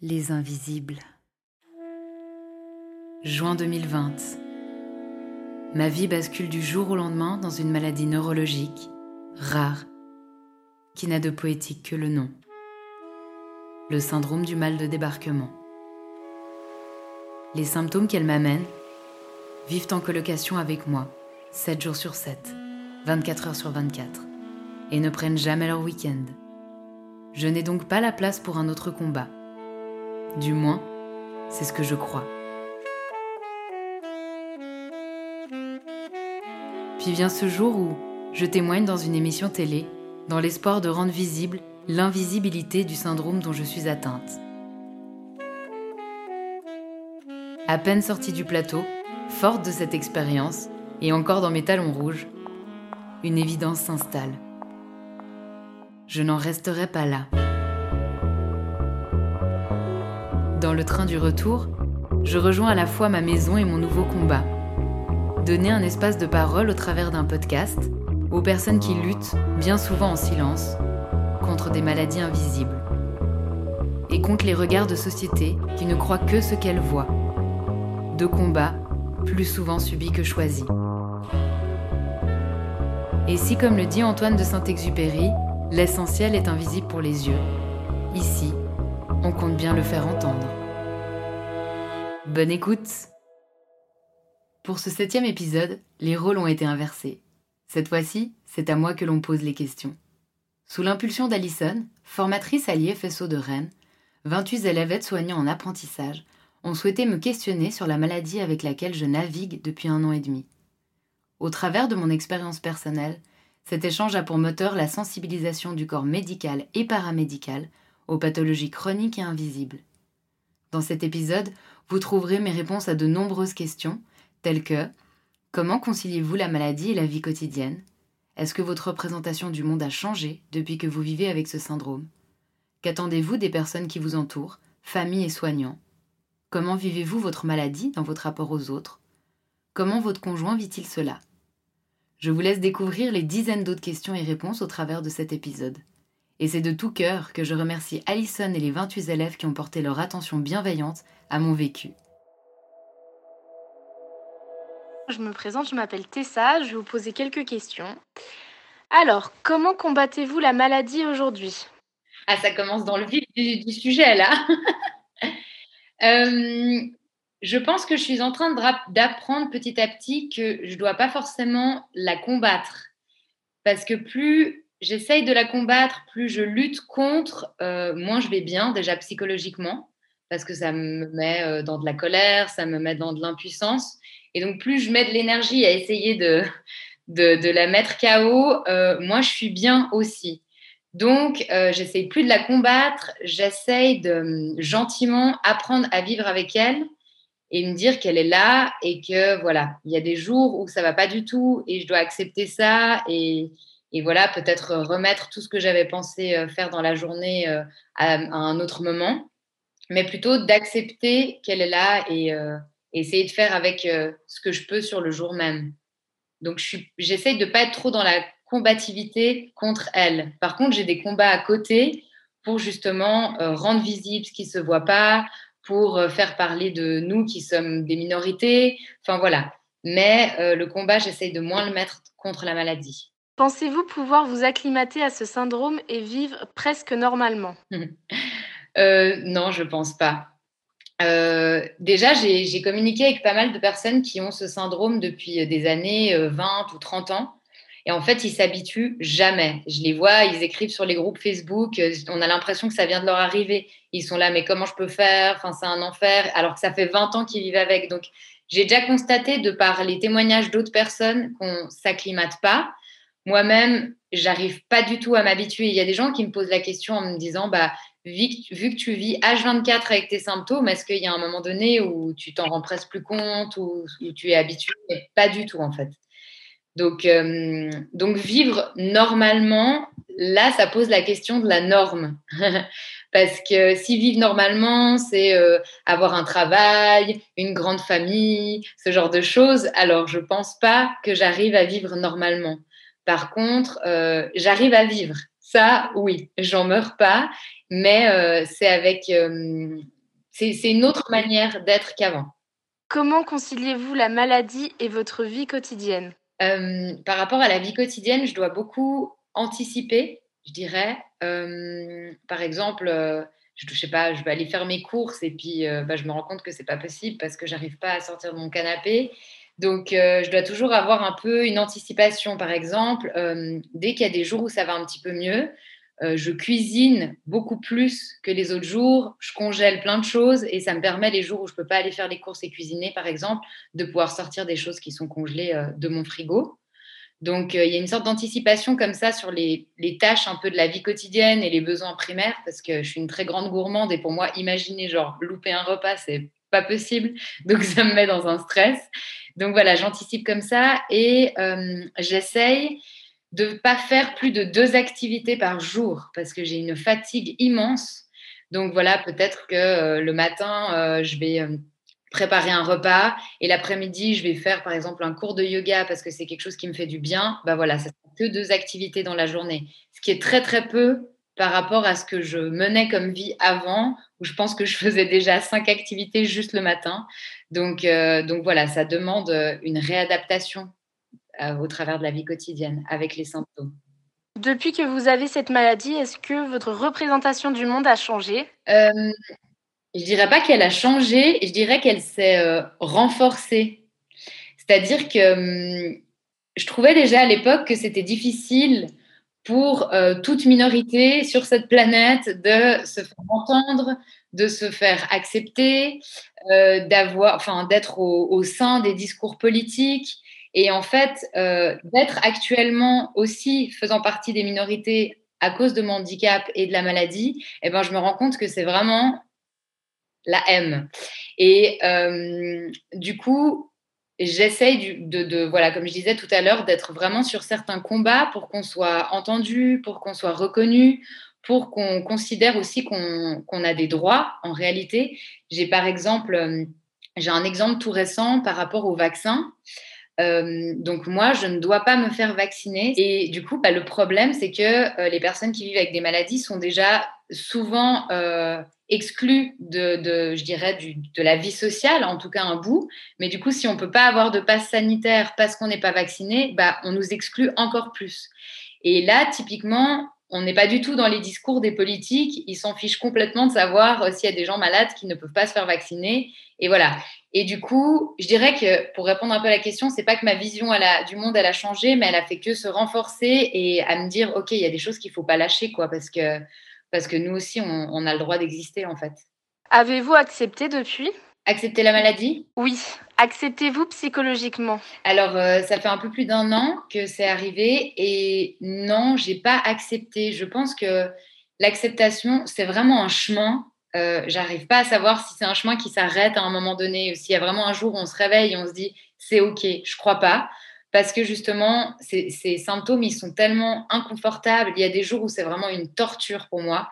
Les invisibles. Juin 2020. Ma vie bascule du jour au lendemain dans une maladie neurologique, rare, qui n'a de poétique que le nom. Le syndrome du mal de débarquement. Les symptômes qu'elle m'amène vivent en colocation avec moi, 7 jours sur 7, 24 heures sur 24, et ne prennent jamais leur week-end. Je n'ai donc pas la place pour un autre combat du moins, c'est ce que je crois. Puis vient ce jour où je témoigne dans une émission télé, dans l'espoir de rendre visible l'invisibilité du syndrome dont je suis atteinte. À peine sortie du plateau, forte de cette expérience, et encore dans mes talons rouges, une évidence s'installe. Je n'en resterai pas là. Dans le train du retour, je rejoins à la fois ma maison et mon nouveau combat. Donner un espace de parole au travers d'un podcast aux personnes qui luttent, bien souvent en silence, contre des maladies invisibles. Et contre les regards de société qui ne croient que ce qu'elles voient. De combats plus souvent subis que choisis. Et si, comme le dit Antoine de Saint-Exupéry, l'essentiel est invisible pour les yeux, ici, on compte bien le faire entendre. Bonne écoute Pour ce septième épisode, les rôles ont été inversés. Cette fois-ci, c'est à moi que l'on pose les questions. Sous l'impulsion d'Alison, formatrice à l'IFSO de Rennes, 28 élèves aides-soignants en apprentissage ont souhaité me questionner sur la maladie avec laquelle je navigue depuis un an et demi. Au travers de mon expérience personnelle, cet échange a pour moteur la sensibilisation du corps médical et paramédical aux pathologies chroniques et invisibles. Dans cet épisode, vous trouverez mes réponses à de nombreuses questions, telles que Comment conciliez-vous la maladie et la vie quotidienne? Est-ce que votre représentation du monde a changé depuis que vous vivez avec ce syndrome? Qu'attendez-vous des personnes qui vous entourent, famille et soignants? Comment vivez-vous votre maladie dans votre rapport aux autres? Comment votre conjoint vit-il cela? Je vous laisse découvrir les dizaines d'autres questions et réponses au travers de cet épisode. Et c'est de tout cœur que je remercie Alison et les 28 élèves qui ont porté leur attention bienveillante à mon vécu. Je me présente, je m'appelle Tessa, je vais vous poser quelques questions. Alors, comment combattez-vous la maladie aujourd'hui? Ah, ça commence dans le vif du, sujet là. Euh, je pense que je suis en train d'apprendre petit à petit que je ne dois pas forcément la combattre. Parce que plus j'essaye de la combattre, plus je lutte contre, euh, moins je vais bien déjà psychologiquement, parce que ça me met euh, dans de la colère, ça me met dans de l'impuissance. Et donc plus je mets de l'énergie à essayer de, de, la mettre KO, euh, moi je suis bien aussi. Donc, j'essaye plus de la combattre, j'essaye de gentiment apprendre à vivre avec elle et me dire qu'elle est là et que voilà, il y a des jours où ça va pas du tout et je dois accepter ça et, et voilà, peut-être remettre tout ce que j'avais pensé euh, faire dans la journée euh, à, un autre moment, mais plutôt d'accepter qu'elle est là et euh, essayer de faire avec ce que je peux sur le jour même. Donc, j'essaye de ne pas être trop dans la combativité contre elle. Par contre, j'ai des combats à côté pour justement rendre visible ce qui ne se voit pas, pour faire parler de nous qui sommes des minorités. Enfin, voilà. Mais le combat, j'essaye de moins le mettre contre la maladie. Pensez-vous pouvoir vous acclimater à ce syndrome et vivre presque normalement? Euh, Non, je pense pas. Euh, déjà, j'ai communiqué avec pas mal de personnes qui ont ce syndrome depuis des années 20 euh, ou 30 ans. Et en fait, ils s'habituent jamais. Je les vois, ils écrivent sur les groupes Facebook. On a l'impression que ça vient de leur arriver. Ils sont là, mais comment je peux faire? Enfin, c'est un enfer. Alors que ça fait 20 ans qu'ils vivent avec. Donc, j'ai déjà constaté de par les témoignages d'autres personnes qu'on s'acclimate pas. Moi-même, j'arrive pas du tout à m'habituer. Il y a des gens qui me posent la question en me disant, bah, vu que, tu vis H24 avec tes symptômes, est-ce qu'il y a un moment donné où tu t'en rends presque plus compte ou où tu es habitué? Pas du tout, en fait. Donc, euh, donc, vivre normalement, là, ça pose la question de la norme. Parce que si vivre normalement, c'est euh, avoir un travail, une grande famille, ce genre de choses, alors je pense pas que j'arrive à vivre normalement. Par contre, euh, j'arrive à vivre. Ça, oui, j'en meurs pas, mais c'est avec. c'est une autre manière d'être qu'avant. Comment conciliez-vous la maladie et votre vie quotidienne? Par rapport à la vie quotidienne, je dois beaucoup anticiper, je dirais. par exemple, je, sais pas, je vais aller faire mes courses et puis bah, je me rends compte que c'est pas possible parce que j'arrive pas à sortir de mon canapé. Donc, je dois toujours avoir un peu une anticipation. Par exemple, dès qu'il y a des jours où ça va un petit peu mieux, je cuisine beaucoup plus que les autres jours. Je congèle plein de choses et ça me permet les jours où je peux pas aller faire les courses et cuisiner, par exemple, de pouvoir sortir des choses qui sont congelées de mon frigo. Donc, il y a une sorte d'anticipation comme ça sur les, tâches un peu de la vie quotidienne et les besoins primaires, parce que je suis une très grande gourmande et pour moi, imaginer genre louper un repas, c'est pas possible. Donc, ça me met dans un stress. Donc voilà, j'anticipe comme ça et j'essaye de ne pas faire plus de deux activités par jour parce que j'ai une fatigue immense. Donc voilà, peut-être que le matin, je vais préparer un repas et l'après-midi, je vais faire par exemple un cours de yoga parce que c'est quelque chose qui me fait du bien, bah voilà, ça que deux activités dans la journée, ce qui est très très peu par rapport à ce que je menais comme vie avant, où je pense que je faisais déjà cinq activités juste le matin. Donc, euh, donc voilà, ça demande une réadaptation euh, au travers de la vie quotidienne avec les symptômes. Depuis que vous avez cette maladie, est-ce que votre représentation du monde a changé? Euh, je dirais pas qu'elle a changé, je dirais qu'elle s'est euh, renforcée. C'est-à-dire que hum, je trouvais déjà à l'époque que c'était difficile pour euh, toute minorité sur cette planète de se faire entendre, de se faire accepter, euh, d'être au, sein des discours politiques. Et en fait, d'être actuellement aussi faisant partie des minorités à cause de mon handicap et de la maladie, eh ben, je me rends compte que c'est vraiment la M. Et euh, du coup, j'essaye de, voilà, comme je disais tout à l'heure, d'être vraiment sur certains combats pour qu'on soit entendu, pour qu'on soit reconnu, pour qu'on considère aussi qu'on a des droits en réalité. J'ai par exemple, euh, j'ai un exemple tout récent par rapport au vaccin. Euh, donc moi, je ne dois pas me faire vacciner. Et du coup, bah, le problème, c'est que les personnes qui vivent avec des maladies sont déjà souvent exclu de, je dirais, de la vie sociale, en tout cas un bout. Mais du coup, si on ne peut pas avoir de passe sanitaire parce qu'on n'est pas vacciné, bah, on nous exclut encore plus. Et là, typiquement, on n'est pas du tout dans les discours des politiques. Ils s'en fichent complètement de savoir euh, s'il y a des gens malades qui ne peuvent pas se faire vacciner. Et voilà. Et du coup, je dirais que pour répondre un peu à la question, c'est pas que ma vision du monde elle a changé, mais elle a fait que se renforcer et à me dire, ok, il y a des choses qu'il faut pas lâcher, quoi, parce que parce que nous aussi, on, a le droit d'exister en fait. Avez-vous accepté depuis? Accepter la maladie? Oui. Acceptez-vous psychologiquement? Alors, euh, ça fait un peu plus d'un an que c'est arrivé et non, j'ai pas accepté. Je pense que l'acceptation, c'est vraiment un chemin. Euh, J'arrive pas à savoir si c'est un chemin qui s'arrête à un moment donné ou s'il y a vraiment un jour où on se réveille et on se dit c'est ok. Je crois pas parce que justement, ces, symptômes, ils sont tellement inconfortables. Il y a des jours où c'est vraiment une torture pour moi.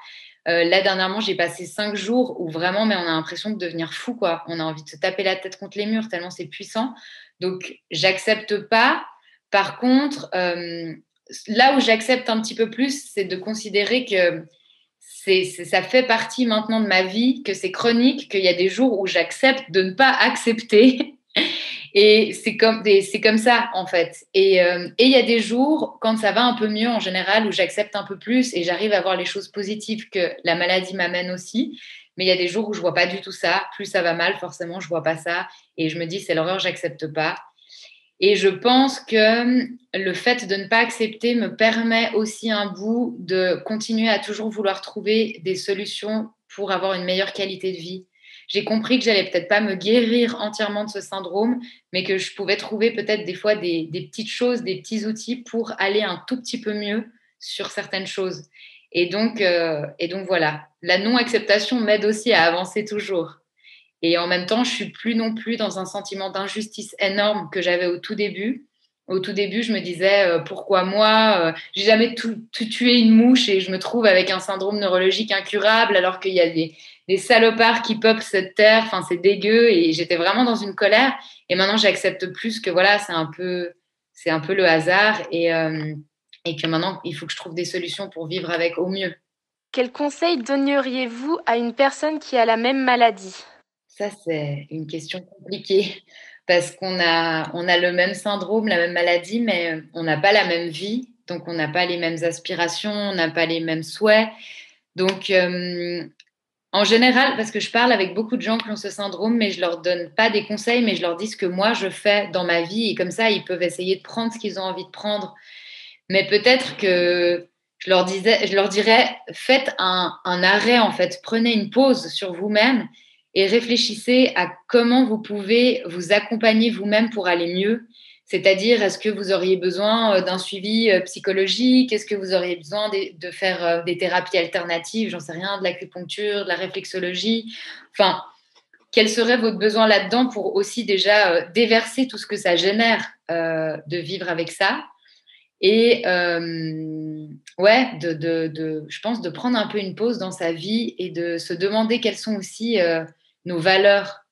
Euh, là, dernièrement, j'ai passé cinq jours où vraiment, mais on a l'impression de devenir fou, quoi. On a envie de se taper la tête contre les murs tellement c'est puissant. Donc, j'accepte pas. Par contre, euh, là où j'accepte un petit peu plus, c'est de considérer que c'est, ça fait partie maintenant de ma vie, que c'est chronique, qu'il y a des jours où j'accepte de ne pas accepter et c'est comme, ça, en fait. Euh, et il y a des jours, quand ça va un peu mieux en général, où j'accepte un peu plus et j'arrive à voir les choses positives que la maladie m'amène aussi. Mais il y a des jours où je vois pas du tout ça. Plus ça va mal, forcément, je vois pas ça. Et je me dis, c'est l'horreur, j'accepte pas. Et je pense que le fait de ne pas accepter me permet aussi un bout de continuer à toujours vouloir trouver des solutions pour avoir une meilleure qualité de vie j'ai compris que j'allais peut-être pas me guérir entièrement de ce syndrome, mais que je pouvais trouver peut-être des fois des, petites choses, des petits outils pour aller un tout petit peu mieux sur certaines choses. Et donc, euh, et donc voilà, la non-acceptation m'aide aussi à avancer toujours. Et en même temps, je suis plus non plus dans un sentiment d'injustice énorme que j'avais au tout début. Au tout début, je me disais euh, pourquoi moi euh, J'ai jamais tout, tué une mouche et je me trouve avec un syndrome neurologique incurable alors qu'il y a des, des salopards qui peuplent cette terre. Enfin, c'est dégueu. Et j'étais vraiment dans une colère. Et maintenant, j'accepte plus que voilà, c'est un peu, c'est un peu le hasard. Et, euh, et que maintenant, il faut que je trouve des solutions pour vivre avec au mieux. Quel conseil donneriez-vous à une personne qui a la même maladie? Ça, c'est une question compliquée parce qu'on a, on a le même syndrome, la même maladie, mais on n'a pas la même vie. Donc, on n'a pas les mêmes aspirations, on n'a pas les mêmes souhaits. Donc, euh, en général, parce que je parle avec beaucoup de gens qui ont ce syndrome, mais je leur donne pas des conseils, mais je leur dis ce que moi je fais dans ma vie. Et comme ça, ils peuvent essayer de prendre ce qu'ils ont envie de prendre. Mais peut-être que je leur, disais, je leur dirais, faites un, arrêt, en fait. Prenez une pause sur vous-même et réfléchissez à comment vous pouvez vous accompagner vous-même pour aller mieux. C'est-à-dire, est-ce que vous auriez besoin euh, d'un suivi euh, psychologique? Est-ce que vous auriez besoin de, faire euh, des thérapies alternatives? J'en sais rien, de l'acupuncture, de la réflexologie. Enfin, quel serait votre besoin là-dedans pour aussi déjà déverser tout ce que ça génère de vivre avec ça? Et ouais, de, je pense de prendre un peu une pause dans sa vie et de se demander quelles sont aussi nos valeurs.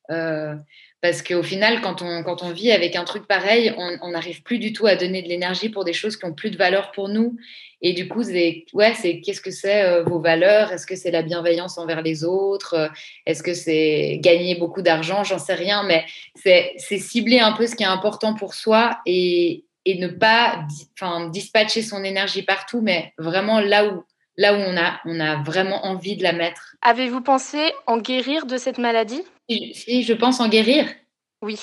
Euh, parce qu'au final, quand on, quand on vit avec un truc pareil, on n'arrive plus du tout à donner de l'énergie pour des choses qui ont plus de valeur pour nous. Et du coup, ouais, c'est qu'est-ce que c'est euh, vos valeurs? Est-ce que c'est la bienveillance envers les autres? Est-ce que c'est gagner beaucoup d'argent? J'en sais rien, mais c'est cibler un peu ce qui est important pour soi et, et ne pas enfin, dispatcher son énergie partout, mais vraiment là où là où on a, on a vraiment envie de la mettre. Avez-vous pensé en guérir de cette maladie? Si, je pense en guérir. Oui.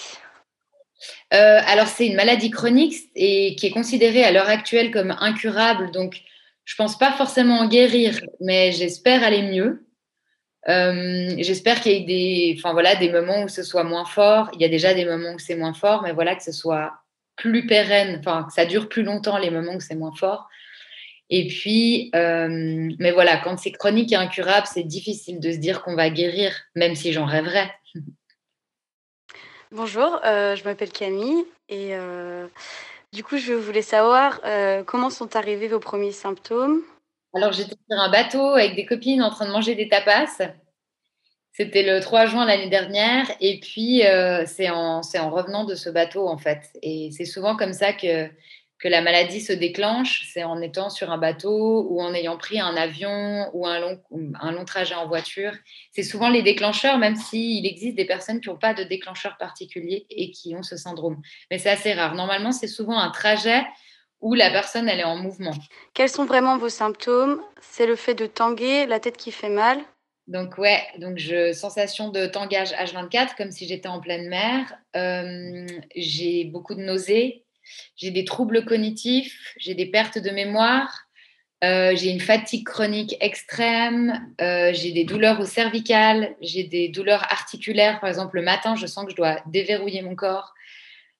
Euh, alors, c'est une maladie chronique et qui est considérée à l'heure actuelle comme incurable. Donc, je pense pas forcément en guérir, mais j'espère aller mieux. Euh, j'espère qu'il y ait des, enfin, voilà, des moments où ce soit moins fort. Il y a déjà des moments où c'est moins fort, mais voilà, que ce soit plus pérenne, enfin, que ça dure plus longtemps les moments où c'est moins fort. Et puis, euh, mais voilà, quand c'est chronique et incurable, c'est difficile de se dire qu'on va guérir, même si j'en rêverais. Bonjour, euh, je m'appelle Camille et euh, du coup, je voulais savoir comment sont arrivés vos premiers symptômes? Alors, j'étais sur un bateau avec des copines en train de manger des tapas. C'était le 3 juin l'année dernière et puis c'est en, en revenant de ce bateau en fait. Et c'est souvent comme ça que que la maladie se déclenche, c'est en étant sur un bateau ou en ayant pris un avion ou un long, un long trajet en voiture. C'est souvent les déclencheurs, même s'il existe des personnes qui n'ont pas de déclencheur particulier et qui ont ce syndrome. Mais c'est assez rare. Normalement, c'est souvent un trajet où la personne, elle est en mouvement. Quels sont vraiment vos symptômes? C'est le fait de tanguer, la tête qui fait mal? Donc ouais, donc je sensation de tangage H24 comme si j'étais en pleine mer. Euh, j'ai beaucoup de nausées, j'ai des troubles cognitifs, j'ai des pertes de mémoire, euh, j'ai une fatigue chronique extrême, euh, j'ai des douleurs au cervical, j'ai des douleurs articulaires. Par exemple, le matin, je sens que je dois déverrouiller mon corps.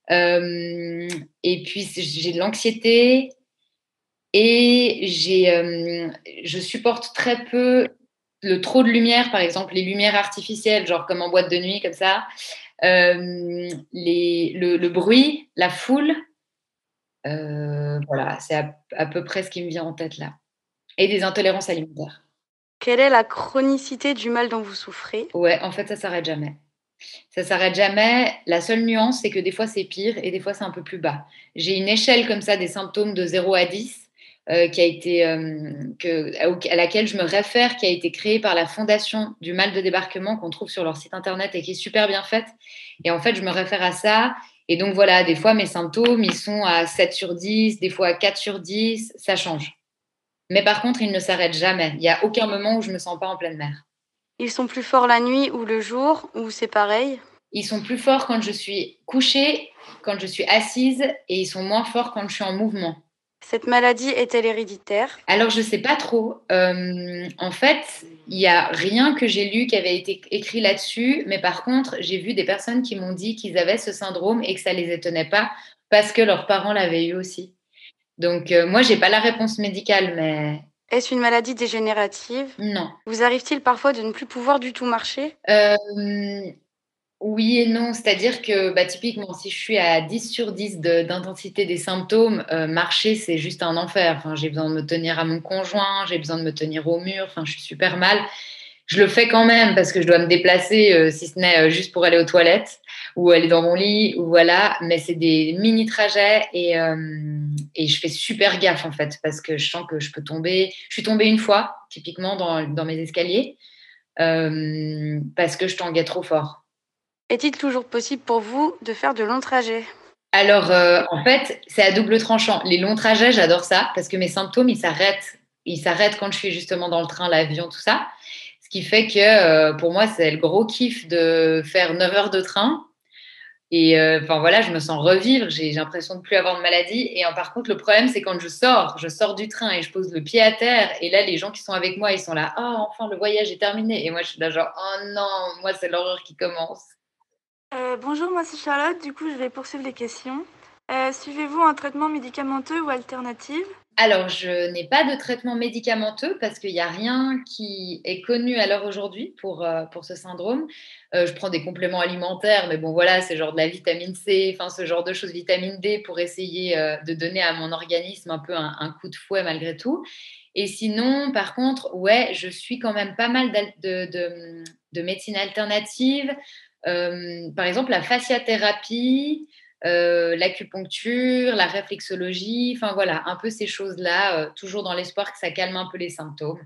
Euh, et puis, j'ai de l'anxiété et je supporte très peu le trop de lumière, par exemple, les lumières artificielles, genre comme en boîte de nuit, comme ça. Les, le, bruit, la foule, euh, voilà, c'est à, peu près ce qui me vient en tête là. Et des intolérances alimentaires. Quelle est la chronicité du mal dont vous souffrez? Ouais, en fait, ça s'arrête jamais. Ça s'arrête jamais. La seule nuance, c'est que des fois, c'est pire et des fois, c'est un peu plus bas. J'ai une échelle comme ça des symptômes de 0 à 10 euh, qui a été, euh, que, à laquelle je me réfère, qui a été créée par la Fondation du mal de débarquement qu'on trouve sur leur site internet et qui est super bien faite. Et en fait, je me réfère à ça et donc voilà, des fois mes symptômes, ils sont à 7 sur 10, des fois à 4 sur 10, ça change. Mais par contre, ils ne s'arrêtent jamais. Il n'y a aucun moment où je ne me sens pas en pleine mer. Ils sont plus forts la nuit ou le jour, ou c'est pareil? Ils sont plus forts quand je suis couchée, quand je suis assise, et ils sont moins forts quand je suis en mouvement. Cette maladie est-elle héréditaire? Alors, je ne sais pas trop. Euh, en fait, il n'y a rien que j'ai lu qui avait été écrit là-dessus, mais par contre, j'ai vu des personnes qui m'ont dit qu'ils avaient ce syndrome et que ça ne les étonnait pas parce que leurs parents l'avaient eu aussi. Donc, euh, moi, je n'ai pas la réponse médicale, mais... Est-ce une maladie dégénérative? Non. Vous arrive-t-il parfois de ne plus pouvoir du tout marcher? Euh, oui et non, c'est-à-dire que bah, typiquement, si je suis à 10 sur 10 d'intensité des symptômes, euh, marcher, c'est juste un enfer. Enfin, j'ai besoin de me tenir à mon conjoint, j'ai besoin de me tenir au mur, enfin, je suis super mal. Je le fais quand même parce que je dois me déplacer, euh, si ce n'est euh, juste pour aller aux toilettes ou est dans mon lit, ou voilà. Mais c'est des mini trajets et, et je fais super gaffe en fait parce que je sens que je peux tomber. Je suis tombée une fois, typiquement dans, dans mes escaliers, parce que je tanguais trop fort. Est-il toujours possible pour vous de faire de longs trajets? Alors, en fait, c'est à double tranchant. Les longs trajets, j'adore ça parce que mes symptômes, ils s'arrêtent. Ils s'arrêtent quand je suis justement dans le train, l'avion, tout ça qui fait que euh, pour moi, c'est le gros kiff de faire 9 heures de train. Et euh, enfin voilà, je me sens revivre, j'ai l'impression de plus avoir de maladie. Et par contre, le problème, c'est quand je sors, je sors du train et je pose le pied à terre. Et là, les gens qui sont avec moi, ils sont là, oh, enfin, le voyage est terminé. Et moi, je suis là, genre, oh non, moi, c'est l'horreur qui commence. Euh, bonjour, moi, c'est Charlotte. Du coup, je vais poursuivre les questions. Suivez-vous un traitement médicamenteux ou alternatif? Alors, je n'ai pas de traitement médicamenteux parce qu'il n'y a rien qui est connu à l'heure aujourd'hui pour, euh, pour ce syndrome. Euh, je prends des compléments alimentaires, mais bon, voilà, c'est genre de la vitamine C, enfin, ce genre de choses, vitamine D, pour essayer euh, de donner à mon organisme un peu un, coup de fouet malgré tout. Et sinon, par contre, ouais, je suis quand même pas mal de médecine alternative. Par exemple, la fasciathérapie. Euh, l'acupuncture, la réflexologie, enfin voilà, un peu ces choses-là, euh, toujours dans l'espoir que ça calme un peu les symptômes.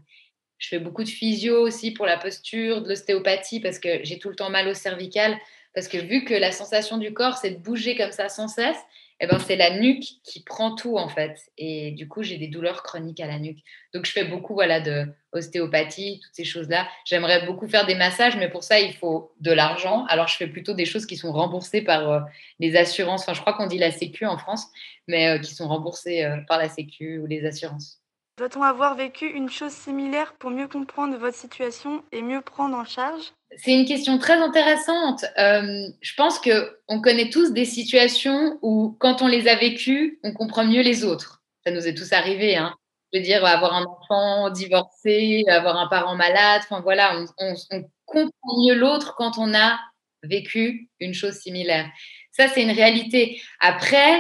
Je fais beaucoup de physio aussi pour la posture, de l'ostéopathie parce que j'ai tout le temps mal au cervical, parce que vu que la sensation du corps, c'est de bouger comme ça sans cesse, eh ben, c'est la nuque qui prend tout en fait. Et du coup, j'ai des douleurs chroniques à la nuque. Donc, je fais beaucoup voilà, de ostéopathie, toutes ces choses-là. J'aimerais beaucoup faire des massages, mais pour ça, il faut de l'argent. Alors, je fais plutôt des choses qui sont remboursées par euh, les assurances. Enfin, je crois qu'on dit la Sécu en France, mais euh, qui sont remboursées euh, par la Sécu ou les assurances. Doit-on avoir vécu une chose similaire pour mieux comprendre votre situation et mieux prendre en charge? C'est une question très intéressante. Euh, je pense que on connaît tous des situations où, quand on les a vécues, on comprend mieux les autres. Ça nous est tous arrivé. Hein. Je veux dire, avoir un enfant divorcé, avoir un parent malade. Enfin voilà, on, on comprend mieux l'autre quand on a vécu une chose similaire. Ça, c'est une réalité. Après,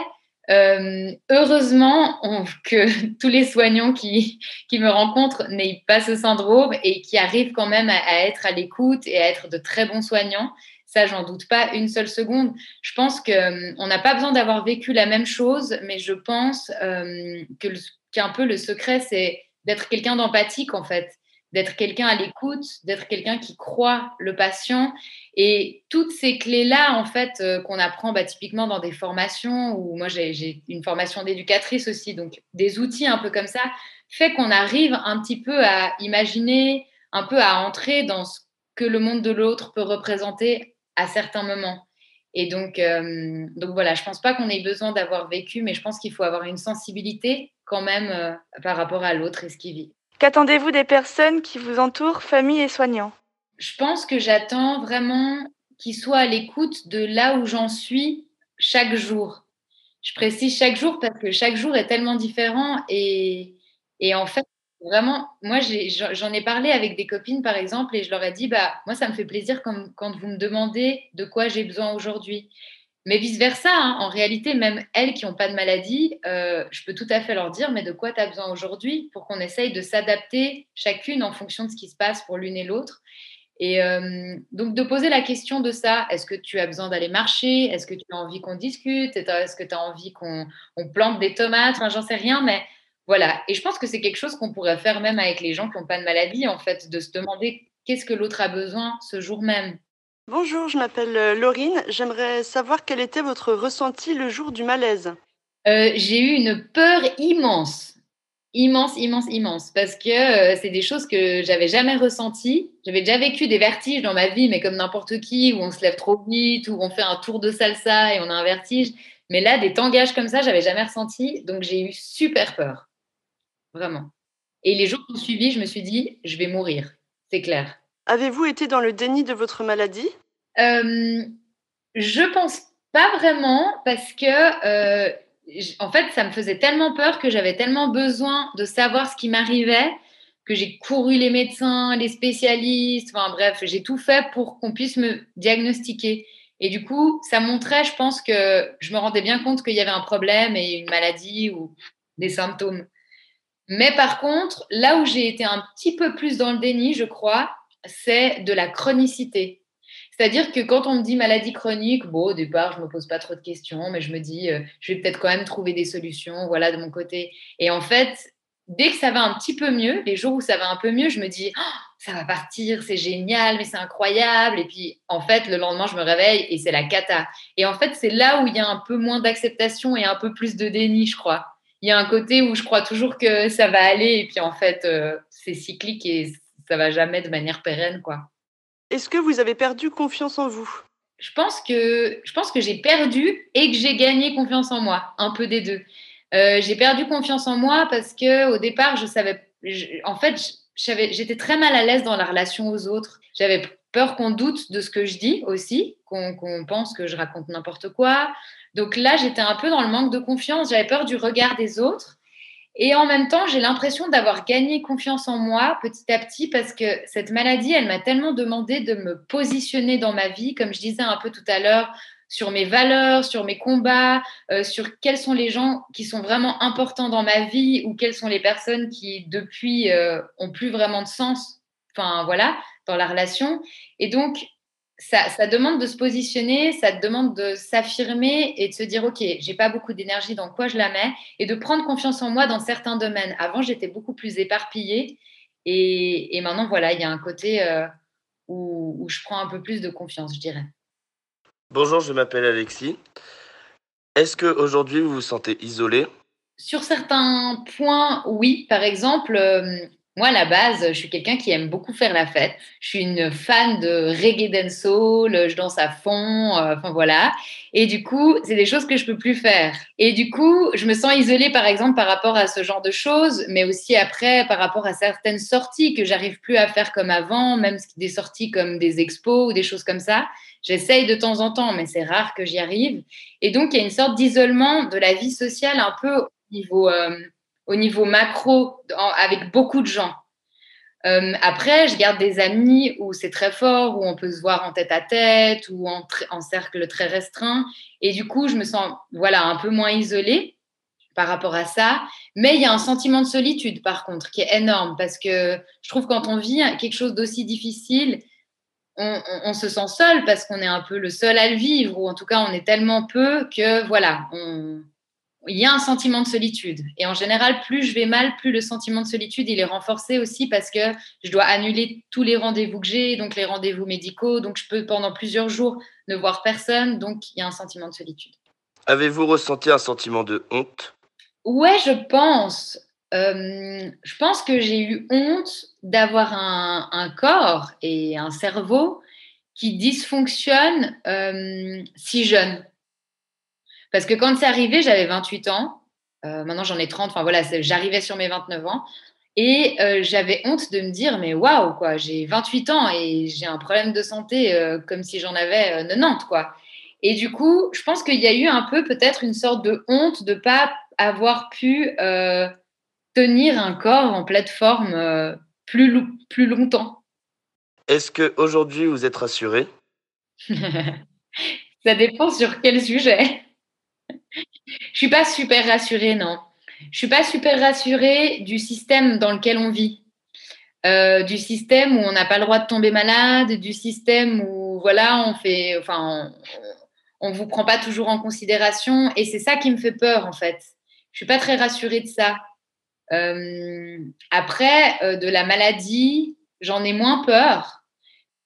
euh, heureusement que tous les soignants qui, me rencontrent n'aient pas ce syndrome et qui arrivent quand même à, être à l'écoute et à être de très bons soignants. Ça, j'en doute pas une seule seconde. Je pense qu'on euh, n'a pas besoin d'avoir vécu la même chose, mais je pense euh, que qu'un peu le secret, c'est d'être quelqu'un d'empathique en fait d'être quelqu'un à l'écoute, d'être quelqu'un qui croit le patient. Et toutes ces clés-là, en fait, euh, qu'on apprend bah, typiquement dans des formations, ou moi j'ai une formation d'éducatrice aussi, donc des outils un peu comme ça, fait qu'on arrive un petit peu à imaginer, un peu à entrer dans ce que le monde de l'autre peut représenter à certains moments. Et donc, euh, donc voilà, je pense pas qu'on ait besoin d'avoir vécu, mais je pense qu'il faut avoir une sensibilité quand même euh, par rapport à l'autre et ce qu'il vit. Qu'attendez-vous des personnes qui vous entourent, famille et soignants? Je pense que j'attends vraiment qu'ils soient à l'écoute de là où j'en suis chaque jour. Je précise chaque jour parce que chaque jour est tellement différent et, en fait, vraiment, moi, j'en ai, parlé avec des copines, par exemple, et je leur ai dit, bah, moi, ça me fait plaisir quand vous me demandez de quoi j'ai besoin aujourd'hui. Mais vice-versa, hein, en réalité, même elles qui n'ont pas de maladie, euh, je peux tout à fait leur dire, mais de quoi tu as besoin aujourd'hui pour qu'on essaye de s'adapter chacune en fonction de ce qui se passe pour l'une et l'autre? Et euh, donc de poser la question de ça, est-ce que tu as besoin d'aller marcher? Est-ce que tu as envie qu'on discute? Est-ce que tu as envie qu'on plante des tomates? Enfin, j'en sais rien, mais voilà. Et je pense que c'est quelque chose qu'on pourrait faire même avec les gens qui n'ont pas de maladie, en fait, de se demander qu'est-ce que l'autre a besoin ce jour même. Bonjour, je m'appelle euh, Laurine. J'aimerais savoir quel était votre ressenti le jour du malaise. Euh, j'ai eu une peur immense, immense, immense, immense, parce que euh, c'est des choses que j'avais jamais ressenties. J'avais déjà vécu des vertiges dans ma vie, mais comme n'importe qui, où on se lève trop vite, où on fait un tour de salsa et on a un vertige. Mais là, des tangages comme ça, j'avais jamais ressenti, donc j'ai eu super peur, vraiment. Et les jours qui ont suivi, je me suis dit, je vais mourir, c'est clair. Avez-vous été dans le déni de votre maladie? Euh, Je pense pas vraiment parce que, euh, en fait, ça me faisait tellement peur que j'avais tellement besoin de savoir ce qui m'arrivait que j'ai couru les médecins, les spécialistes, enfin bref, j'ai tout fait pour qu'on puisse me diagnostiquer. Et du coup, ça montrait, je pense que je me rendais bien compte qu'il y avait un problème et une maladie ou des symptômes. Mais par contre, là où j'ai été un petit peu plus dans le déni, je crois, c'est de la chronicité. C'est-à-dire que quand on me dit maladie chronique, bon, au départ, je me pose pas trop de questions, mais je me dis, euh, je vais peut-être quand même trouver des solutions, voilà, de mon côté. Et en fait, dès que ça va un petit peu mieux, les jours où ça va un peu mieux, je me dis, oh, ça va partir, c'est génial, mais c'est incroyable. Et puis, en fait, le lendemain, je me réveille et c'est la cata. Et en fait, c'est là où il y a un peu moins d'acceptation et un peu plus de déni, je crois. Il y a un côté où je crois toujours que ça va aller, et puis en fait, euh, c'est cyclique et ça va jamais de manière pérenne, quoi. Est-ce que vous avez perdu confiance en vous? Je pense que je pense que j'ai perdu et que j'ai gagné confiance en moi, un peu des deux. Euh, j'ai perdu confiance en moi parce que au départ, je savais, en fait, j'étais très mal à l'aise dans la relation aux autres. J'avais peur qu'on doute de ce que je dis aussi, qu'on pense que je raconte n'importe quoi. Donc là, j'étais un peu dans le manque de confiance. J'avais peur du regard des autres. Et en même temps, j'ai l'impression d'avoir gagné confiance en moi petit à petit parce que cette maladie, elle m'a tellement demandé de me positionner dans ma vie, comme je disais un peu tout à l'heure, sur mes valeurs, sur mes combats, euh, sur quels sont les gens qui sont vraiment importants dans ma vie ou quelles sont les personnes qui, depuis, euh, ont plus vraiment de sens, enfin voilà, dans la relation. Et donc, ça, demande de se positionner, ça demande de s'affirmer et de se dire ok, j'ai pas beaucoup d'énergie, dans quoi je la mets et de prendre confiance en moi dans certains domaines. Avant, j'étais beaucoup plus éparpillée et, maintenant voilà, il y a un côté euh, où, où, je prends un peu plus de confiance, je dirais. Bonjour, je m'appelle Alexis. Est-ce que aujourd'hui vous vous sentez isolé Sur certains points, oui. Par exemple, euh, moi, à la base, je suis quelqu'un qui aime beaucoup faire la fête. Je suis une fan de reggae dancehall, je danse à fond, euh, enfin voilà. Et du coup, c'est des choses que je peux plus faire. Et du coup, je me sens isolée, par exemple, par rapport à ce genre de choses, mais aussi après, par rapport à certaines sorties que j'arrive plus à faire comme avant, même des sorties comme des expos ou des choses comme ça. J'essaye de temps en temps, mais c'est rare que j'y arrive. Et donc, il y a une sorte d'isolement de la vie sociale un peu au niveau... Euh, au niveau macro avec beaucoup de gens. Euh, après, je garde des amis où c'est très fort, où on peut se voir en tête à tête ou en, cercle très restreint. Et du coup, je me sens voilà, un peu moins isolée par rapport à ça. Mais il y a un sentiment de solitude, par contre, qui est énorme parce que je trouve quand on vit quelque chose d'aussi difficile, on, on, se sent seul parce qu'on est un peu le seul à le vivre, ou en tout cas, on est tellement peu que voilà, on, il y a un sentiment de solitude. Et en général, plus je vais mal, plus le sentiment de solitude, il est renforcé aussi parce que je dois annuler tous les rendez-vous que j'ai, donc les rendez-vous médicaux. Donc, je peux pendant plusieurs jours ne voir personne. Donc, il y a un sentiment de solitude. Avez-vous ressenti un sentiment de honte? Ouais, je pense. Euh, je pense que j'ai eu honte d'avoir un, corps et un cerveau qui dysfonctionnent euh, si jeune. Parce que quand c'est arrivé, j'avais 28 ans. Euh, maintenant, j'en ai 30. Enfin, voilà, j'arrivais sur mes 29 ans. Et euh, j'avais honte de me dire, mais waouh, quoi, j'ai 28 ans et j'ai un problème de santé euh, comme si j'en avais 90, quoi. Et du coup, je pense qu'il y a eu un peu peut-être une sorte de honte de ne pas avoir pu tenir un corps en plateforme plus, plus longtemps. Est-ce qu'aujourd'hui, vous êtes rassuré? Ça dépend sur quel sujet. Je suis pas super rassurée, non. Je suis pas super rassurée du système dans lequel on vit. Euh, du système où on n'a pas le droit de tomber malade, du système où voilà, on fait, enfin, on, vous prend pas toujours en considération, et c'est ça qui me fait peur en fait. Je suis pas très rassurée de ça. Euh, après, euh, de la maladie, j'en ai moins peur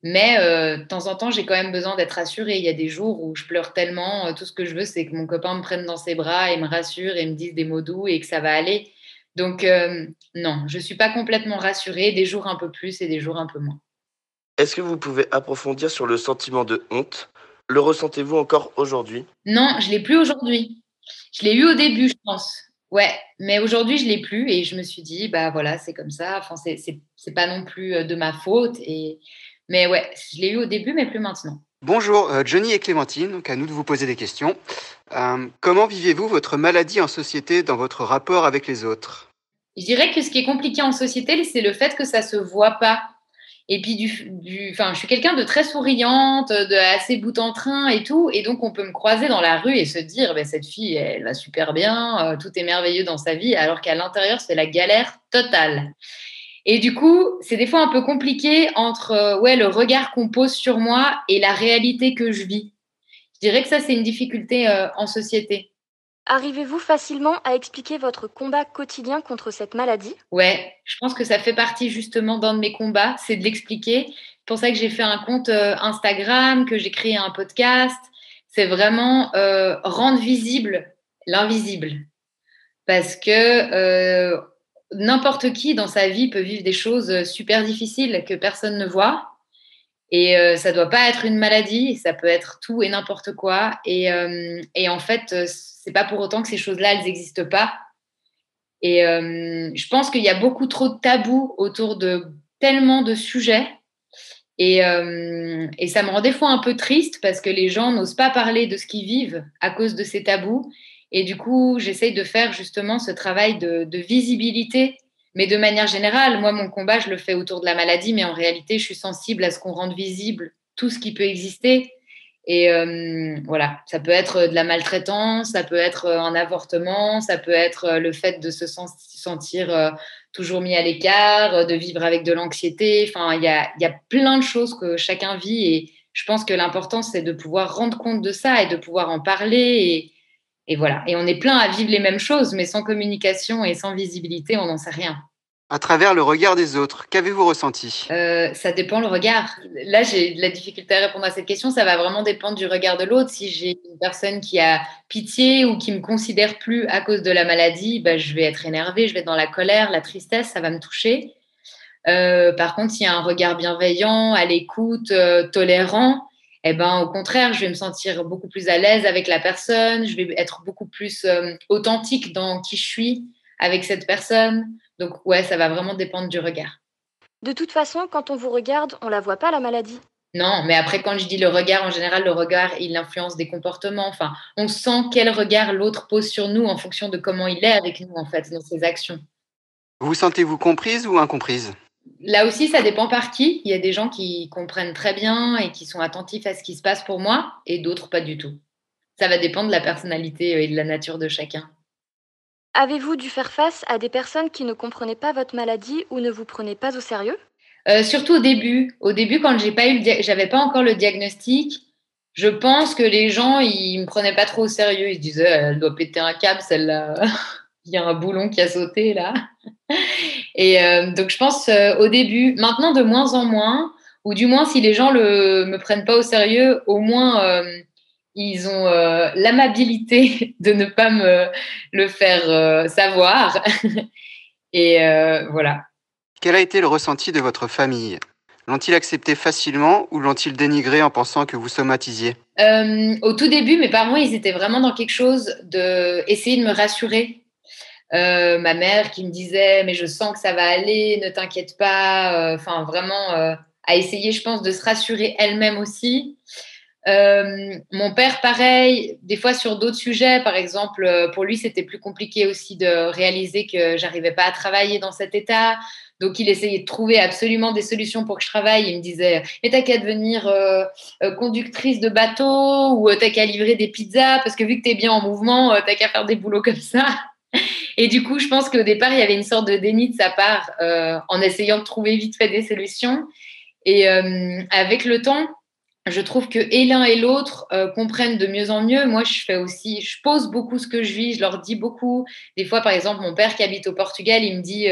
mais euh, de temps en temps, j'ai quand même besoin d'être rassurée. Il y a des jours où je pleure tellement, euh, tout ce que je veux, c'est que mon copain me prenne dans ses bras et me rassure et me dise des mots doux et que ça va aller. Donc, euh, non, je ne suis pas complètement rassurée, des jours un peu plus et des jours un peu moins. Est-ce que vous pouvez approfondir sur le sentiment de honte? Le ressentez-vous encore aujourd'hui? Non, je ne l'ai plus aujourd'hui. Je l'ai eu au début, je pense. Ouais, mais aujourd'hui, je ne l'ai plus et je me suis dit, bah voilà, c'est comme ça. Enfin, c'est pas non plus de ma faute. Et mais ouais, je l'ai eu au début, mais plus maintenant. Bonjour, euh, Johnny et Clémentine, donc à nous de vous poser des questions. Euh, comment vivez-vous votre maladie en société dans votre rapport avec les autres? Je dirais que ce qui est compliqué en société, c'est le fait que ça se voit pas. Et puis, du, du, je suis quelqu'un de très souriante, de assez bout en train et tout. Et donc, on peut me croiser dans la rue et se dire, ben, cette fille, elle va super bien, euh, tout est merveilleux dans sa vie, alors qu'à l'intérieur, c'est la galère totale. Et du coup, c'est des fois un peu compliqué entre euh, ouais, le regard qu'on pose sur moi et la réalité que je vis. Je dirais que ça, c'est une difficulté euh, en société. Arrivez-vous facilement à expliquer votre combat quotidien contre cette maladie? Ouais, je pense que ça fait partie justement d'un de mes combats, c'est de l'expliquer. C'est pour ça que j'ai fait un compte euh, Instagram, que j'ai créé un podcast. C'est vraiment rendre visible l'invisible. Parce que n'importe qui dans sa vie peut vivre des choses super difficiles que personne ne voit. Et euh, ça doit pas être une maladie, ça peut être tout et n'importe quoi. Et, euh, et, en fait, euh, c'est pas pour autant que ces choses-là, elles n'existent pas. Et je pense qu'il y a beaucoup trop de tabous autour de tellement de sujets. Et, et, ça me rend des fois un peu triste parce que les gens n'osent pas parler de ce qu'ils vivent à cause de ces tabous. Et du coup, j'essaye de faire justement ce travail de, visibilité, mais de manière générale. Moi, mon combat, je le fais autour de la maladie, mais en réalité, je suis sensible à ce qu'on rende visible tout ce qui peut exister. Et euh, voilà, ça peut être de la maltraitance, ça peut être un avortement, ça peut être le fait de se sentir euh, toujours mis à l'écart, de vivre avec de l'anxiété. Enfin, il y a, y a plein de choses que chacun vit et je pense que l'important, c'est de pouvoir rendre compte de ça et de pouvoir en parler et voilà. Et on est plein à vivre les mêmes choses, mais sans communication et sans visibilité, on n'en sait rien. À travers le regard des autres, qu'avez-vous ressenti? Euh, Ça dépend le regard. Là, j'ai de la difficulté à répondre à cette question. Ça va vraiment dépendre du regard de l'autre. Si j'ai une personne qui a pitié ou qui me considère plus à cause de la maladie, bah, je vais être énervée, je vais être dans la colère, la tristesse, ça va me toucher. Euh, par contre, s'il y a un regard bienveillant, à l'écoute, euh, tolérant, eh ben, au contraire, je vais me sentir beaucoup plus à l'aise avec la personne, je vais être beaucoup plus euh, authentique dans qui je suis avec cette personne. Donc, ouais, ça va vraiment dépendre du regard. De toute façon, quand on vous regarde, on la voit pas, la maladie. Non, mais après, quand je dis le regard, en général, le regard, il influence des comportements. Enfin, on sent quel regard l'autre pose sur nous en fonction de comment il est avec nous, en fait, dans ses actions. Vous sentez-vous comprise ou incomprise? Là aussi, ça dépend par qui. Il y a des gens qui comprennent très bien et qui sont attentifs à ce qui se passe pour moi, et d'autres pas du tout. Ça va dépendre de la personnalité et de la nature de chacun. Avez-vous dû faire face à des personnes qui ne comprenaient pas votre maladie ou ne vous prenaient pas au sérieux? Euh, Surtout au début. Au début, quand j'ai pas eu, j'avais pas encore le diagnostic, je pense que les gens ils me prenaient pas trop au sérieux. Ils se disaient, elle doit péter un câble, celle-là. il y a un boulon qui a sauté là. Et euh, donc, je pense euh, au début, maintenant de moins en moins, ou du moins si les gens ne me prennent pas au sérieux, au moins euh, ils ont l'amabilité de ne pas me le faire savoir. Et voilà. Quel a été le ressenti de votre famille? L'ont-ils accepté facilement ou l'ont-ils dénigré en pensant que vous somatisiez Au tout début, mes parents, ils étaient vraiment dans quelque chose de essayer de me rassurer euh, ma mère qui me disait mais je sens que ça va aller, ne t'inquiète pas. Euh, enfin vraiment euh, à essayer, je pense, de se rassurer elle-même aussi. mon père, pareil, des fois sur d'autres sujets, par exemple, pour lui, c'était plus compliqué aussi de réaliser que j'arrivais pas à travailler dans cet état. Donc, il essayait de trouver absolument des solutions pour que je travaille. Il me disait, mais t'as qu'à devenir conductrice de bateau ou t'as qu'à livrer des pizzas parce que vu que t'es bien en mouvement, t'as qu'à faire des boulots comme ça. Et du coup, je pense qu'au départ, il y avait une sorte de déni de sa part euh, en essayant de trouver vite fait des solutions. Et euh, avec le temps, je trouve que et l'un et l'autre euh, comprennent de mieux en mieux. Moi, je fais aussi, je pose beaucoup ce que je vis, je leur dis beaucoup. Des fois, par exemple, mon père qui habite au Portugal, il me dit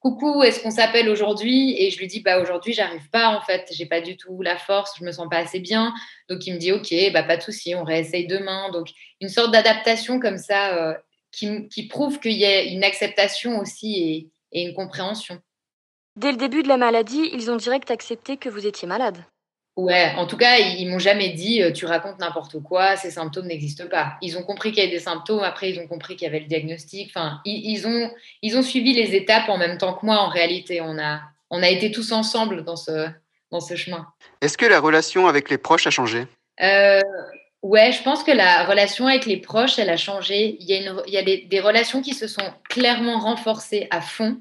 coucou, est-ce qu'on s'appelle aujourd'hui? Et je lui dis, bah aujourd'hui, j'arrive pas en fait, j'ai pas du tout la force, je me sens pas assez bien. Donc il me dit, ok, bah pas de souci, on réessaye demain. Donc une sorte d'adaptation comme ça qui, prouve qu'il y a une acceptation aussi et, une compréhension. Dès le début de la maladie, ils ont direct accepté que vous étiez malade. Ouais, en tout cas, ils, m'ont jamais dit euh, tu racontes n'importe quoi, ces symptômes n'existent pas. Ils ont compris qu'il y avait des symptômes, après ils ont compris qu'il y avait le diagnostic. Enfin, ils, ont, ils ont suivi les étapes en même temps que moi. En réalité, on a, on a été tous ensemble dans ce, dans ce chemin. Est-ce que la relation avec les proches a changé? Euh, Ouais, je pense que la relation avec les proches, elle a changé. Il y a, des, relations qui se sont clairement renforcées à fond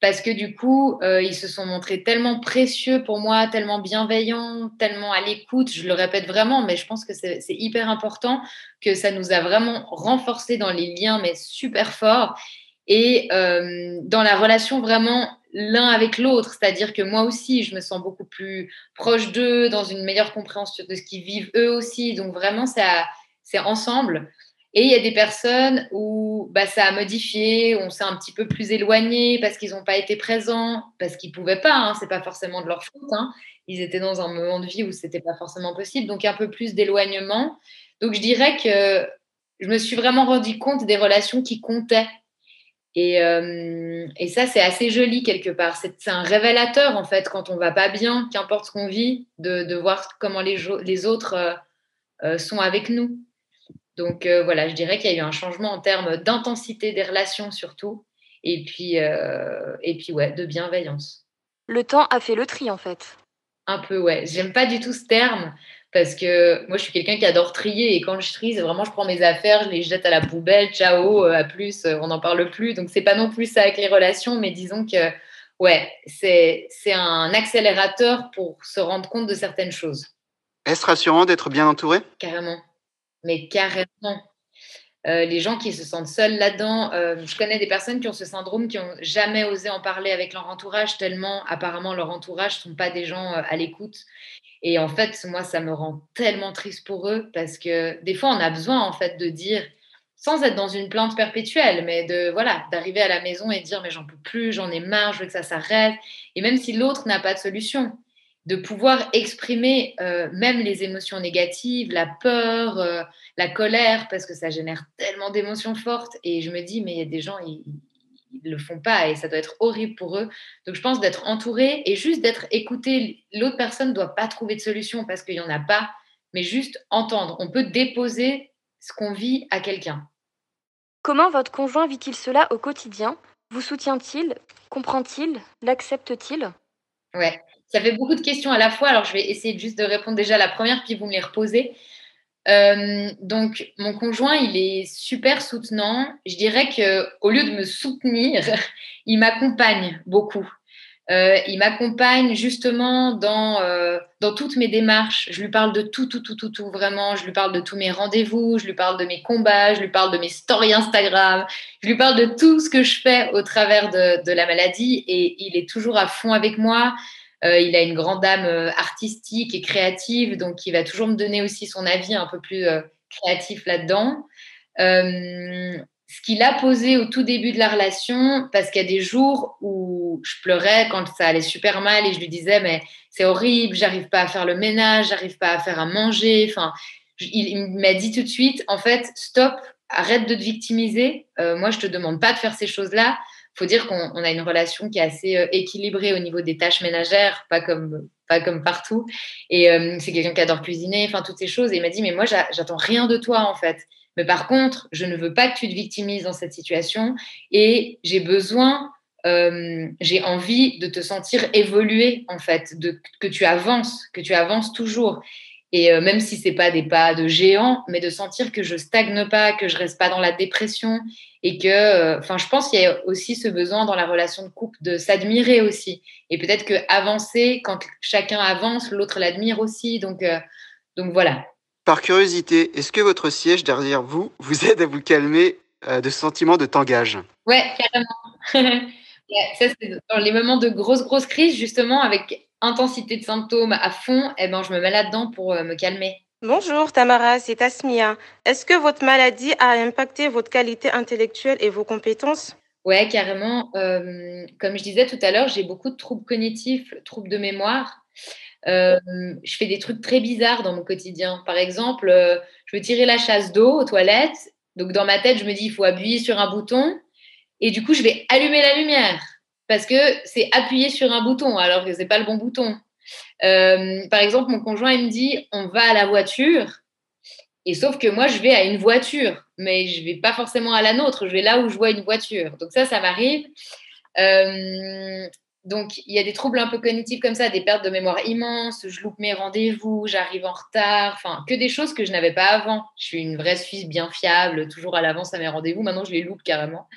parce que du coup, euh, ils se sont montrés tellement précieux pour moi, tellement bienveillants, tellement à l'écoute. Je le répète vraiment, mais je pense que c'est hyper important que ça nous a vraiment renforcés dans les liens, mais super forts. Et euh, dans la relation vraiment l'un avec l'autre. C'est-à-dire que moi aussi, je me sens beaucoup plus proche d'eux, dans une meilleure compréhension de ce qu'ils vivent eux aussi. Donc vraiment, c'est ensemble. Et il y a des personnes où bah, ça a modifié, on s'est un petit peu plus éloigné parce qu'ils n'ont pas été présents, parce qu'ils ne pouvaient pas, hein, c'est pas forcément de leur faute. Hein. Ils étaient dans un moment de vie où c'était pas forcément possible, donc un peu plus d'éloignement. Donc je dirais que je me suis vraiment rendu compte des relations qui comptaient. Et, euh, et ça, c'est assez joli quelque part. C'est un révélateur, en fait, quand on va pas bien, qu'importe ce qu'on vit, de, de, voir comment les, les autres euh, euh, sont avec nous. Donc voilà, je dirais qu'il y a eu un changement en termes d'intensité des relations surtout, et puis, et puis ouais, de bienveillance. Le temps a fait le tri en fait. Un peu, ouais. J'aime pas du tout ce terme parce que moi, je suis quelqu'un qui adore trier et quand je trie, c'est vraiment je prends mes affaires, je les jette à la poubelle, ciao, à plus, on n'en parle plus. Donc, c'est pas non plus ça avec les relations, mais disons que, ouais, c'est un accélérateur pour se rendre compte de certaines choses. Est-ce rassurant d'être bien entouré? Carrément mais carrément. Euh, les gens qui se sentent seuls là-dedans, euh, je connais des personnes qui ont ce syndrome, qui n'ont jamais osé en parler avec leur entourage, tellement apparemment leur entourage ne sont pas des gens euh, à l'écoute. Et en fait, moi, ça me rend tellement triste pour eux parce que des fois, on a besoin en fait de dire, sans être dans une plainte perpétuelle, mais de voilà, d'arriver à la maison et dire mais j'en peux plus, j'en ai marre, je veux que ça s'arrête. Et même si l'autre n'a pas de solution, de pouvoir exprimer euh, même les émotions négatives, la peur, euh, la colère, parce que ça génère tellement d'émotions fortes. Et je me dis, mais il y a des gens, ils ne le font pas et ça doit être horrible pour eux. Donc je pense d'être entouré et juste d'être écouté. L'autre personne ne doit pas trouver de solution parce qu'il n'y en a pas, mais juste entendre. On peut déposer ce qu'on vit à quelqu'un. Comment votre conjoint vit-il cela au quotidien? Vous soutient-il? Comprend-il? L'accepte-t-il? Ouais, ça fait beaucoup de questions à la fois. Alors, je vais essayer juste de répondre déjà à la première, puis vous me les reposez. Euh, donc, mon conjoint, il est super soutenant. Je dirais que au lieu de me soutenir, il m'accompagne beaucoup. Euh, il m'accompagne justement dans, euh, dans toutes mes démarches. Je lui parle de tout, tout, tout, tout, tout, vraiment. Je lui parle de tous mes rendez-vous, je lui parle de mes combats, je lui parle de mes stories Instagram, je lui parle de tout ce que je fais au travers de, de la maladie et il est toujours à fond avec moi. Euh, il a une grande âme euh, artistique et créative, donc il va toujours me donner aussi son avis un peu plus euh, créatif là-dedans. ce qu'il a posé au tout début de la relation, parce qu'il y a des jours où je pleurais quand ça allait super mal et je lui disais mais c'est horrible, j'arrive pas à faire le ménage, j'arrive pas à faire à manger. Enfin, il, m'a dit tout de suite en fait stop, arrête de te victimiser. moi je te demande pas de faire ces choses-là faut dire qu'on a une relation qui est assez euh, équilibrée au niveau des tâches ménagères, pas comme, pas comme partout. Et euh, c'est quelqu'un qui adore cuisiner, enfin toutes ces choses. Et il m'a dit, mais moi, j'attends rien de toi, en fait. Mais par contre, je ne veux pas que tu te victimises dans cette situation et j'ai besoin, euh, j'ai envie de te sentir évoluer, en fait, de, que tu avances, que tu avances toujours. Et même si c'est pas des pas de géant, mais de sentir que je stagne pas, que je reste pas dans la dépression et que, euh, enfin, je pense qu'il y a aussi ce besoin dans la relation de couple de s'admirer aussi. Et peut-être que avancer, quand chacun avance, l'autre l'admire aussi. Donc, euh, donc voilà. Par curiosité, est-ce que votre siège derrière vous vous aide à vous calmer euh, de ce sentiment de tangage? Ouais, carrément. ça, c'est dans les moments de grosse, grosse crise, justement, avec intensité de symptômes à fond, eh ben, je me mets là-dedans pour me calmer. Bonjour Tamara, c'est Tasmia. Est-ce que votre maladie a impacté votre qualité intellectuelle et vos compétences? Ouais, carrément. Euh, comme je disais tout à l'heure, j'ai beaucoup de troubles cognitifs, troubles de mémoire. Euh, je fais des trucs très bizarres dans mon quotidien. Par exemple, euh, je veux tirer la chasse d'eau aux toilettes. Donc dans ma tête, je me dis il faut appuyer sur un bouton. Et du coup, je vais allumer la lumière parce que c'est appuyer sur un bouton alors que ce n'est pas le bon bouton. Euh, par exemple, mon conjoint, il me dit, on va à la voiture. Et sauf que moi, je vais à une voiture, mais je vais pas forcément à la nôtre. Je vais là où je vois une voiture. Donc ça, ça m'arrive. Euh, donc, il y a des troubles un peu cognitifs comme ça, des pertes de mémoire immenses. Je loupe mes rendez-vous, j'arrive en retard. Enfin, que des choses que je n'avais pas avant. Je suis une vraie Suisse bien fiable, toujours à l'avance à mes rendez-vous. Maintenant, je les loupe carrément.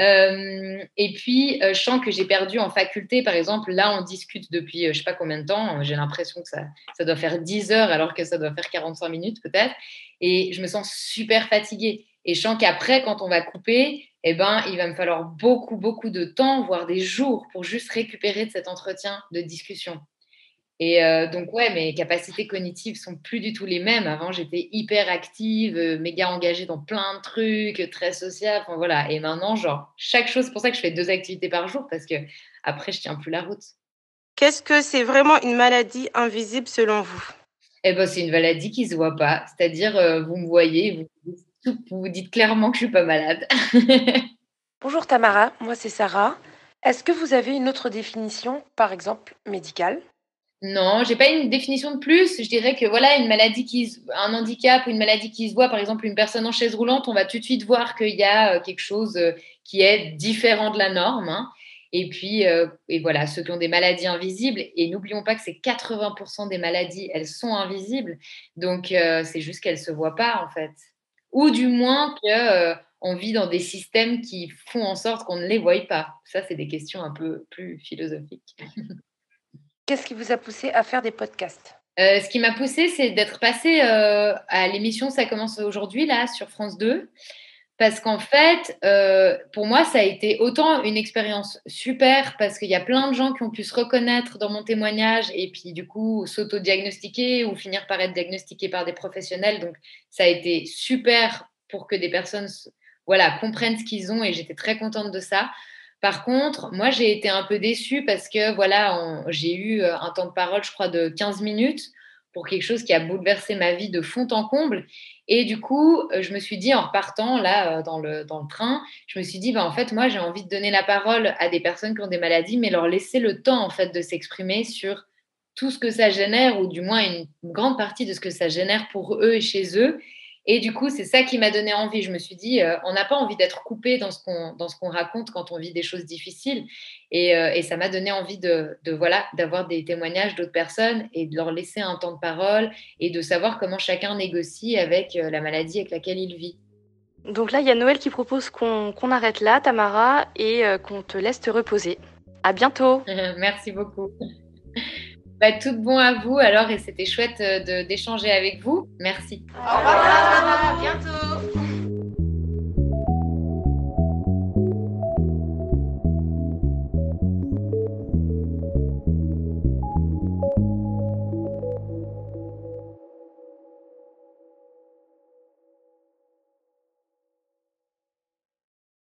Euh, et puis, euh, je sens que j'ai perdu en faculté. Par exemple, là, on discute depuis euh, je ne sais pas combien de temps. J'ai l'impression que ça, doit faire 10 heures alors que ça doit faire 45 minutes peut-être. Et je me sens super fatiguée. Et sens qu'après, quand on va couper, eh ben, il va me falloir beaucoup, beaucoup de temps, voire des jours, pour juste récupérer de cet entretien de discussion. Et euh, donc, ouais, mes capacités cognitives sont plus du tout les mêmes. Avant, j'étais hyper active, euh, méga engagée dans plein de trucs, très sociable. Enfin, voilà. Et maintenant, genre, chaque chose, c'est pour ça que je fais deux activités par jour, parce que après, je tiens plus la route. Qu'est-ce que c'est vraiment une maladie invisible selon vous? Eh ben, c'est une maladie qui se voit pas. C'est-à-dire, euh, vous me voyez, vous, vous, vous dites clairement que je suis pas malade. Bonjour Tamara, moi c'est Sarah. Est-ce que vous avez une autre définition, par exemple médicale? Non, j'ai pas une définition de plus. Je dirais que voilà, une maladie qui, un handicap ou une maladie qui se voit, par exemple une personne en chaise roulante, on va tout de suite voir qu'il y a euh, quelque chose euh, qui est différent de la norme. Hein. Et puis, euh, et voilà, ceux qui ont des maladies invisibles, et n'oublions pas que c'est 80% des maladies, elles sont invisibles. Donc, c'est juste qu'elles ne se voient pas, en fait. Ou du moins qu'on vit dans des systèmes qui font en sorte qu'on ne les voie pas. Ça, c'est des questions un peu plus philosophiques. Qu'est-ce qui vous a poussé à faire des podcasts? Euh, ce qui m'a poussé, c'est d'être passé euh, à l'émission Ça commence aujourd'hui, là, sur France 2. Parce qu'en fait, euh, pour moi, ça a été autant une expérience super parce qu'il y a plein de gens qui ont pu se reconnaître dans mon témoignage et puis du coup s'auto-diagnostiquer ou finir par être diagnostiqués par des professionnels. Donc, ça a été super pour que des personnes voilà, comprennent ce qu'ils ont et j'étais très contente de ça. Par contre, moi, j'ai été un peu déçue parce que voilà, j'ai eu euh, un temps de parole, je crois, de 15 minutes pour quelque chose qui a bouleversé ma vie de fond en comble. Et du coup, euh, je me suis dit, en repartant là euh, dans le, train, je me suis dit, bah, en fait, moi, j'ai envie de donner la parole à des personnes qui ont des maladies, mais leur laisser le temps, en fait, de s'exprimer sur tout ce que ça génère, ou du moins une grande partie de ce que ça génère pour eux et chez eux, et du coup, c'est ça qui m'a donné envie. Je me suis dit, euh, on n'a pas envie d'être coupé dans ce qu'on dans ce qu'on raconte quand on vit des choses difficiles. Et, euh, et ça m'a donné envie de, de voilà d'avoir des témoignages d'autres personnes et de leur laisser un temps de parole et de savoir comment chacun négocie avec euh, la maladie avec laquelle il vit. Donc là, il y a Noël qui propose qu'on arrête là, Tamara, et qu'on te laisse te reposer. À bientôt. Merci beaucoup. Bah, tout bon à vous alors et c'était chouette euh, d'échanger avec vous. Merci. Au revoir, à bientôt.